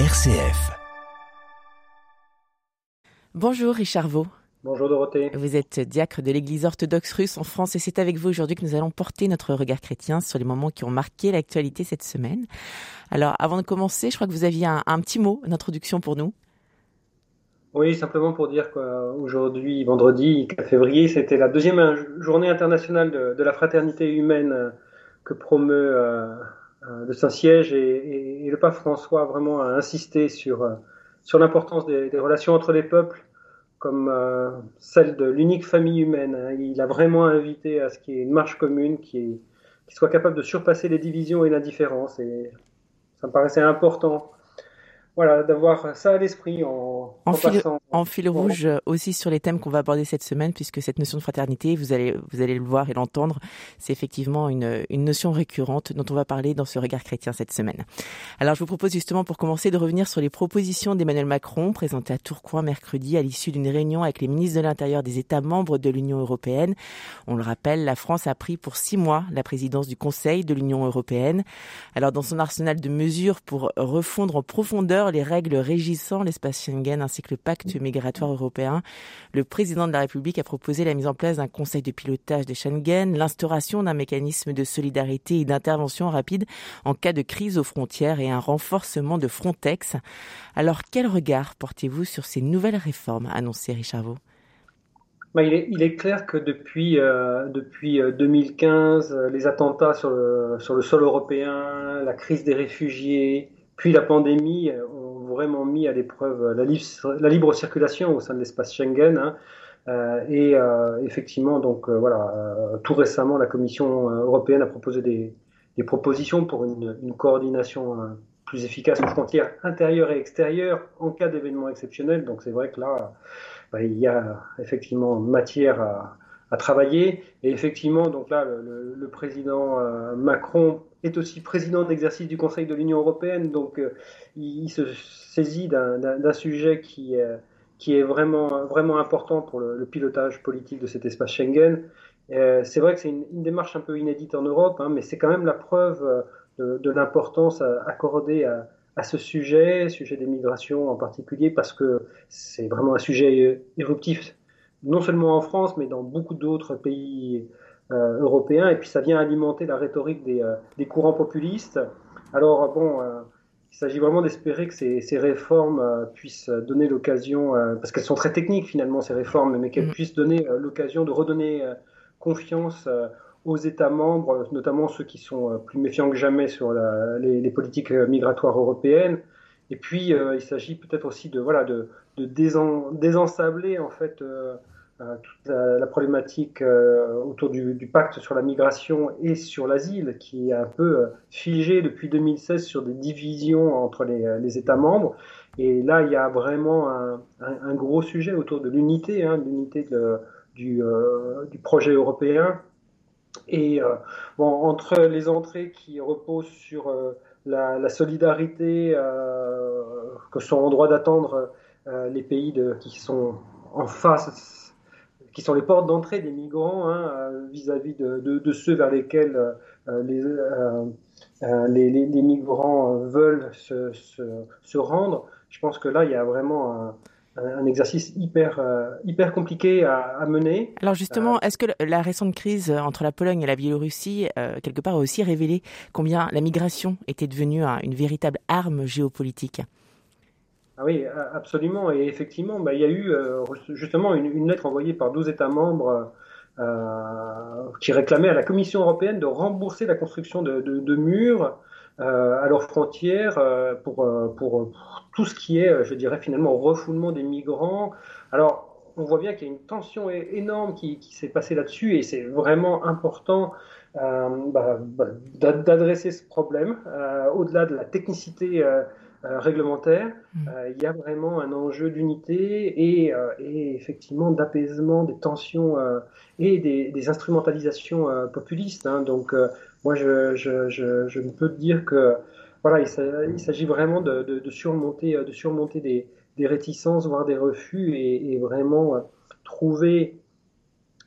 RCF. Bonjour Richard Vaux. Bonjour Dorothée. Vous êtes diacre de l'Église orthodoxe russe en France et c'est avec vous aujourd'hui que nous allons porter notre regard chrétien sur les moments qui ont marqué l'actualité cette semaine. Alors avant de commencer, je crois que vous aviez un, petit mot d'introduction pour nous. Oui, simplement pour dire qu'aujourd'hui, vendredi 4 février, c'était la deuxième journée internationale de, la fraternité humaine que promeut euh, euh, le Saint-Siège et, le pape François a vraiment insisté sur, euh, sur l'importance des, relations entre les peuples comme euh, celle de l'unique famille humaine. Hein. Il a vraiment invité à ce qu'il y ait une marche commune qui, qui soit capable de surpasser les divisions et l'indifférence. Et ça me paraissait important voilà, d'avoir ça à l'esprit en, en, fil, en fil rouge aussi sur les thèmes qu'on va aborder cette semaine, puisque cette notion de fraternité, vous allez, vous allez le voir et l'entendre, c'est effectivement une, une notion récurrente dont on va parler dans ce regard chrétien cette semaine. Alors je vous propose justement pour commencer de revenir sur les propositions d'Emmanuel Macron présentées à Tourcoing mercredi à l'issue d'une réunion avec les ministres de l'Intérieur des États membres de l'Union européenne. On le rappelle, la France a pris pour six mois la présidence du Conseil de l'Union européenne. Alors dans son arsenal de mesures pour refondre en profondeur les règles régissant l'espace Schengen ainsi que le pacte migratoire européen. Le président de la République a proposé la mise en place d'un conseil de pilotage de Schengen, l'instauration d'un mécanisme de solidarité et d'intervention rapide en cas de crise aux frontières et un renforcement de Frontex. Alors quel regard portez-vous sur ces nouvelles réformes annoncées, Richard Vaux? Bah, il, est, clair que depuis, euh, depuis 2015, euh, les attentats sur le, sur le sol européen, la crise des réfugiés, puis la pandémie euh, vraiment mis à l'épreuve la, la, libre circulation au sein de l'espace Schengen. Hein. Euh, et euh, effectivement, donc voilà, tout récemment, la Commission européenne a proposé des, propositions pour une, coordination plus efficace aux frontières intérieures et extérieures en cas d'événements exceptionnels. Donc c'est vrai que là, bah, il y a effectivement matière à, à, travailler. Et effectivement, donc là, le, président Macron est aussi président d'exercice du Conseil de l'Union européenne, donc euh, il, se saisit d'un sujet qui, euh, qui est vraiment, vraiment important pour le, pilotage politique de cet espace Schengen. Euh, c'est vrai que c'est une, démarche un peu inédite en Europe, hein, mais c'est quand même la preuve de, l'importance accordée à, à, ce sujet, sujet des migrations en particulier, parce que c'est vraiment un sujet éruptif, non seulement en France, mais dans beaucoup d'autres pays euh, européen, et puis ça vient alimenter la rhétorique des, euh, des courants populistes. Alors bon, euh, il s'agit vraiment d'espérer que ces, ces réformes puissent donner l'occasion, parce qu'elles sont très techniques finalement ces réformes, mais qu'elles mm. puissent donner l'occasion de redonner confiance aux États membres, notamment ceux qui sont plus méfiants que jamais sur la, les, les, politiques migratoires européennes. Et puis, il s'agit peut-être aussi de voilà de, de désensabler en fait euh, toute la, problématique euh, autour du, pacte sur la migration et sur l'asile, qui est un peu euh, figé depuis 2016 sur des divisions entre les, États membres. Et là, il y a vraiment un, gros sujet autour de l'unité, hein, l'unité du, projet européen. Et bon, entre les entrées qui reposent sur la, solidarité que sont en droit d'attendre les pays qui sont en face qui sont les portes d'entrée des migrants hein, euh, vis-à-vis de, ceux vers lesquels euh, euh, les, les, migrants veulent se, se, rendre. Je pense que là, il y a vraiment un, exercice hyper, hyper compliqué à, mener. Alors justement, est-ce que la récente crise entre la Pologne et la Biélorussie, quelque part, a aussi révélé combien la migration était devenue une véritable arme géopolitique? Ah oui, absolument. Et effectivement, bah, il y a eu euh, justement une, une, lettre envoyée par 12 États membres euh, qui réclamaient à la Commission européenne de rembourser la construction de, de, de murs euh, à leurs frontières euh, pour, euh, pour, tout ce qui est, je dirais finalement, refoulement des migrants. Alors, on voit bien qu'il y a une tension énorme qui, qui s'est passée là-dessus et c'est vraiment important euh, bah, bah, d'adresser ce problème au-delà de la technicité euh, réglementaire. Mm. Euh, il y a vraiment un enjeu d'unité et, euh, et, effectivement d'apaisement des tensions et des, des instrumentalisations populistes. Hein. Donc moi, je, je, je, je, ne peux dire que voilà, il s'agit vraiment de, de, de, surmonter, de surmonter des, des, réticences, voire des refus, et, et vraiment trouver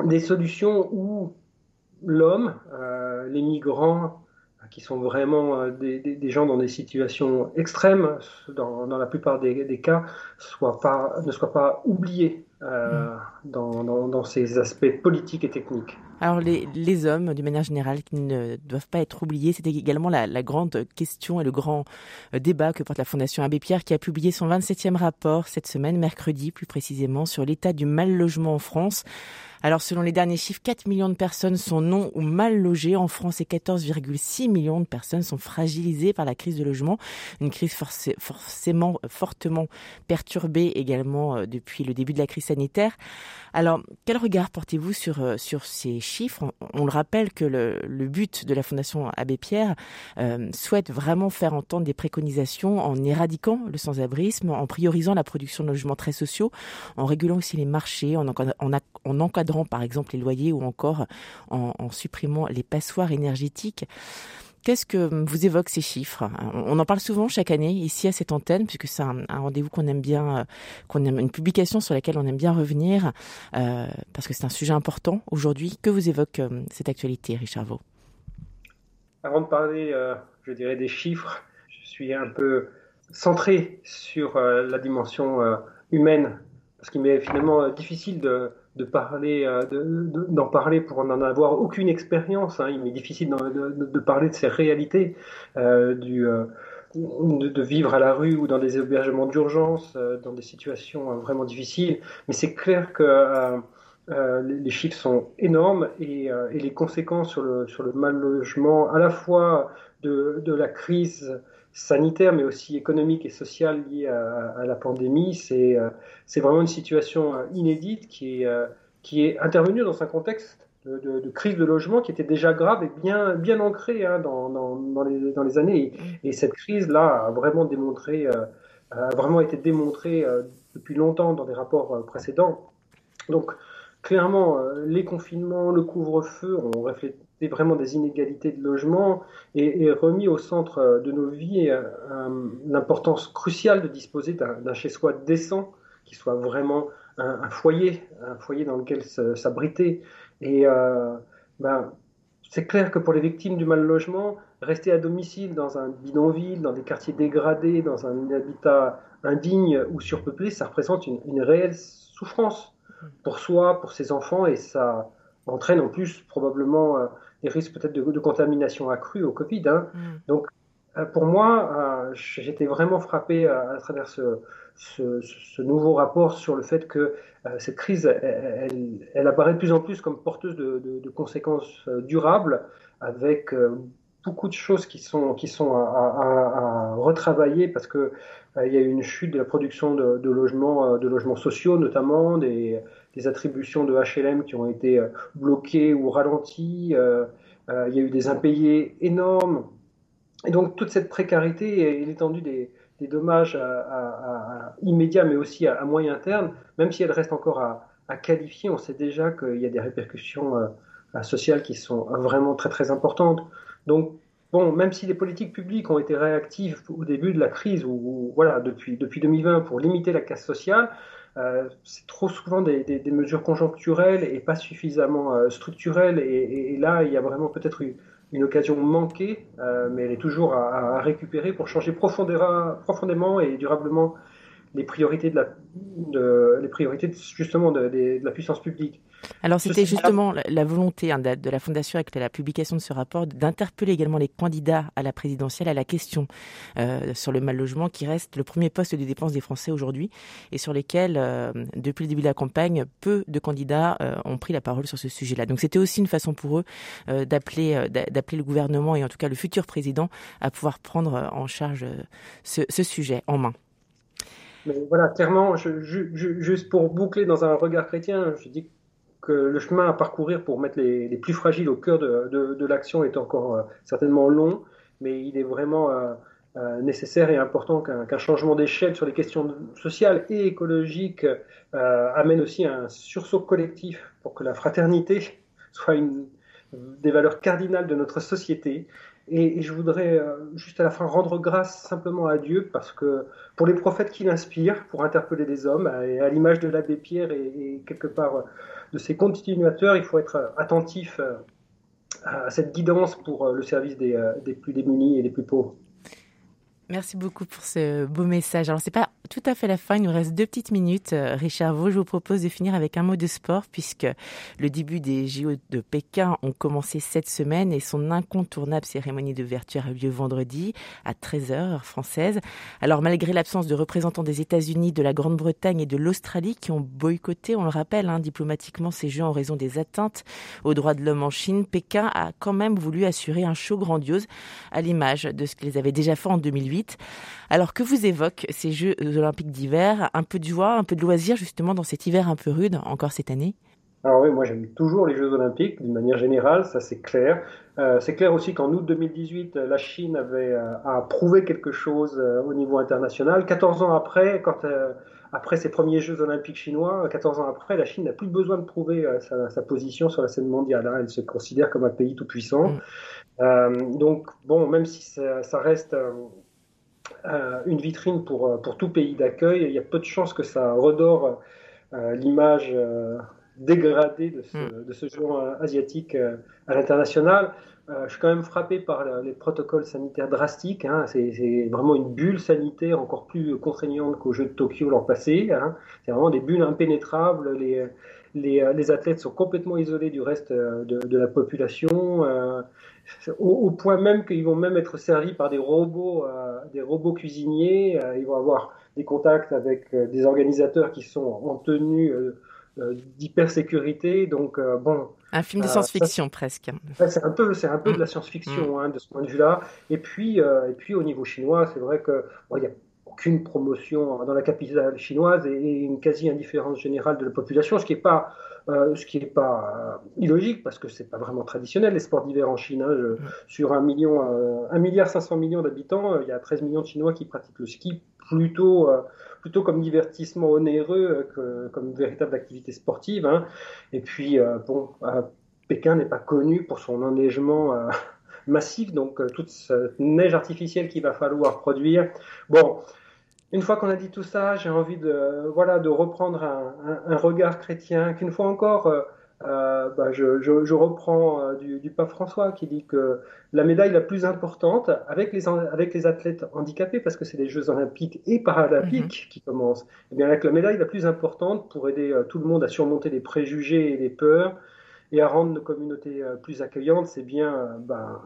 des solutions où l'homme, les migrants, qui sont vraiment des, gens dans des situations extrêmes, dans, la plupart des, cas, ne soient pas oubliés euh, dans, ces aspects politiques et techniques. Alors les, hommes, d'une manière générale, qui ne doivent pas être oubliés, c'était également la, grande question et le grand euh, débat que porte la Fondation Abbé Pierre, qui a publié son 27e rapport cette semaine, mercredi plus précisément, sur l'état du mal logement en France. Alors selon les derniers chiffres, 4 millions de personnes sont non ou mal logées en France et 14,6 millions de personnes sont fragilisées par la crise de logement. Une crise forcément fortement perturbée également euh, depuis le début de la crise sanitaire. Alors quel regard portez-vous sur, euh, ces chiffres? On, le rappelle que le, but de la Fondation Abbé Pierre euh, souhaite vraiment faire entendre des préconisations en éradiquant le sans-abrisme, en priorisant la production de logements très sociaux, en régulant aussi les marchés, en encadrant par exemple les loyers ou encore en, supprimant les passoires énergétiques. Qu'est-ce que vous évoquent ces chiffres? On en parle souvent chaque année ici à cette antenne, puisque c'est un, rendez-vous qu'on aime bien, euh, qu'on aime une publication sur laquelle on aime bien revenir, euh, parce que c'est un sujet important aujourd'hui. Que vous évoque euh, cette actualité, Richard Vaux? Avant de parler, je dirais des chiffres, je suis un peu centré sur la dimension humaine, parce qu'il m'est finalement difficile de de parler, euh, d'en parler pour n'en avoir aucune expérience. Hein. Il est difficile de, parler de ces réalités, euh, du, euh, de, vivre à la rue ou dans des hébergements d'urgence, dans des situations vraiment difficiles. Mais c'est clair que les chiffres sont énormes et, les conséquences sur le, sur le mal logement, à la fois de, de la crise sanitaire, mais aussi économique et sociale liée à, la pandémie. C'est euh, vraiment une situation euh, inédite qui est, euh, qui est intervenue dans un contexte de, crise de logement qui était déjà grave et bien, bien ancrée hein, dans, dans, les, dans, les, années. Et, cette crise-là a vraiment démontré, a vraiment été démontrée depuis longtemps dans des rapports précédents. Donc, clairement, les confinements, le couvre-feu ont reflété vraiment des inégalités de logement et, remis au centre euh, de nos vies euh, l'importance cruciale de disposer d'un chez-soi décent, qui soit vraiment un, foyer, un foyer dans lequel s'abriter. Et euh, ben, c'est clair que pour les victimes du mal logement, rester à domicile dans un bidonville, dans des quartiers dégradés, dans un habitat indigne ou surpeuplé, ça représente une réelle souffrance pour soi, pour ses enfants, et ça entraîne en plus probablement des risques peut-être de, contamination accrue au Covid. Hein. Mm. Donc, euh, pour moi, euh, j'étais vraiment frappé euh, à, travers ce, ce, nouveau rapport sur le fait que cette crise, elle, elle, apparaît de plus en plus comme porteuse de, de, conséquences durables, avec beaucoup de choses qui sont, qui sont à, retravailler parce que il y a eu une chute de la production de, logements, de logements sociaux notamment, des, attributions de HLM qui ont été euh, bloquées ou ralenties. Euh, euh, il y a eu des impayés énormes. Et donc toute cette précarité et l'étendue des, dommages immédiats, mais aussi à, moyen terme, même si elle reste encore à, qualifier, on sait déjà qu'il y a des répercussions sociales qui sont vraiment très très importantes. Donc bon, même si les politiques publiques ont été réactives au début de la crise, ou voilà, depuis, depuis 2020 pour limiter la casse sociale, euh, c'est trop souvent des, mesures conjoncturelles et pas suffisamment euh, structurelles. Et, là, il y a vraiment peut-être une, une, occasion manquée, euh, mais elle est toujours à, récupérer pour changer profondément et durablement les priorités de la, de, les priorités justement de, la puissance publique. Alors c'était justement la, volonté hein, de, la Fondation avec la publication de ce rapport d'interpeller également les candidats à la présidentielle à la question euh, sur le mal logement qui reste le premier poste de dépenses des Français aujourd'hui et sur lesquels euh, depuis le début de la campagne peu de candidats euh, ont pris la parole sur ce sujet-là. Donc c'était aussi une façon pour eux d'appeler d'appeler le gouvernement et en tout cas le futur président à pouvoir prendre en charge ce, ce sujet en main. Voilà, clairement, juste pour boucler dans un regard chrétien, je dis que le chemin à parcourir pour mettre les, plus fragiles au cœur de, l'action est encore euh, certainement long, mais il est vraiment euh, euh, nécessaire et important qu'un changement d'échelle sur les questions sociales et écologiques amène aussi un sursaut collectif pour que la fraternité soit une des valeurs cardinales de notre société et, je voudrais euh, juste à la fin rendre grâce simplement à Dieu parce que pour les prophètes qui l'inspirent, pour interpeller les hommes, et à l'image de l'abbé Pierre et, quelque part euh, de ses continuateurs, il faut être attentif euh, à cette guidance pour le service des, des plus démunis et des plus pauvres. Merci beaucoup pour ce beau message. Alors, c'est pas tout à fait la fin. Il nous reste deux petites minutes. Euh, Richard Vaux, je vous propose de finir avec un mot de sport puisque le début des JO de Pékin ont commencé cette semaine et son incontournable cérémonie d'ouverture a eu lieu vendredi à 13h, heure française. Alors, malgré l'absence de représentants des États-Unis, de la Grande-Bretagne et de l'Australie qui ont boycotté, on le rappelle, hein, diplomatiquement ces Jeux en raison des atteintes aux droits de l'homme en Chine, Pékin a quand même voulu assurer un show grandiose à l'image de ce qu'ils avaient déjà fait en 2008 alors que vous évoquent ces Jeux olympiques d'hiver Un peu de joie, un peu de loisir justement dans cet hiver un peu rude encore cette année alors oui, moi j'aime toujours les Jeux Olympiques d'une manière générale, ça c'est clair. Euh, c'est clair aussi qu'en août 2018, la Chine avait euh, a prouvé quelque chose euh, au niveau international. 14 ans après, quand après ses premiers Jeux Olympiques chinois, 14 ans après, la Chine n'a plus besoin de prouver sa, position sur la scène mondiale. Hein. Elle se considère comme un pays tout puissant. Mm. donc bon, même si ça, ça reste euh, une vitrine pour, euh, pour tout pays d'accueil. Il y a peu de chances que ça redore euh, l'image dégradée de ce, mm. de ce asiatique à l'international. je suis quand même frappé par les protocoles sanitaires drastiques. Hein. C'est vraiment une bulle sanitaire encore plus contraignante qu'aux Jeux de Tokyo l'an passé. Hein. C'est vraiment des bulles impénétrables. Les, les, les, athlètes sont complètement isolés du reste de, de la population au, point même qu'ils vont même être servis par des robots, euh, des robots cuisiniers. Euh, ils vont avoir des contacts avec euh, des organisateurs qui sont en tenue d'hypersécurité. Donc bon. Un film de science-fiction presque. C'est un peu, c'est un peu de la mm. science-fiction mm. hein, de ce point de vue-là. Et puis, et puis au niveau chinois, c'est vrai que il y a aucune promotion dans la capitale chinoise et, une quasi indifférence générale de la population, ce qui n'est pas euh, ce qui n'est pas euh, illogique parce que c'est pas vraiment traditionnel les sports d'hiver en Chine. Hein. Sur un million, euh, un milliard 500 millions d'habitants, il y a 13 millions de Chinois qui pratiquent le ski plutôt, plutôt comme divertissement onéreux que comme véritable activité sportive. Hein. Et puis bon, Pékin n'est pas connu pour son enneigement. massif, donc toute cette neige artificielle qu'il va falloir produire. Bon, une fois qu'on a dit tout ça, j'ai envie de, voilà, de reprendre un, un, regard chrétien, qu'une fois encore, euh, euh bah, je, je, je, reprends euh, du, du, pape François qui dit que la médaille la plus importante avec les, avec les athlètes handicapés, parce que c'est les Jeux olympiques et paralympiques mhm. qui commencent, et eh bien avec la médaille la plus importante pour aider euh, tout le monde à surmonter les préjugés et les peurs et à rendre nos communautés plus accueillantes, c'est bien bah,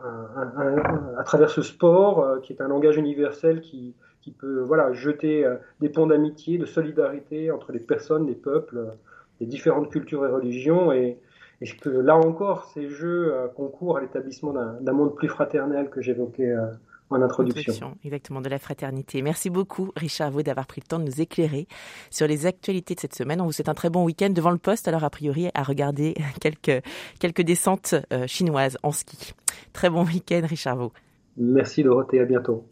à travers ce sport qui est un langage universel qui, qui peut voilà, jeter euh, des ponts d'amitié, de solidarité entre les personnes, les peuples, les différentes cultures et religions. Et, et que là encore, ces jeux euh, concourent à l'établissement d'un monde plus fraternel que j'évoquais euh, en introduction. Exactement, de la fraternité. Merci beaucoup, Richard Vaud, d'avoir pris le temps de nous éclairer sur les actualités de cette semaine. On vous souhaite un très bon week-end devant le poste, alors a priori à regarder quelques, quelques descentes chinoises en ski. Très bon week-end, Richard Vaud. Merci, Dorothée, à bientôt.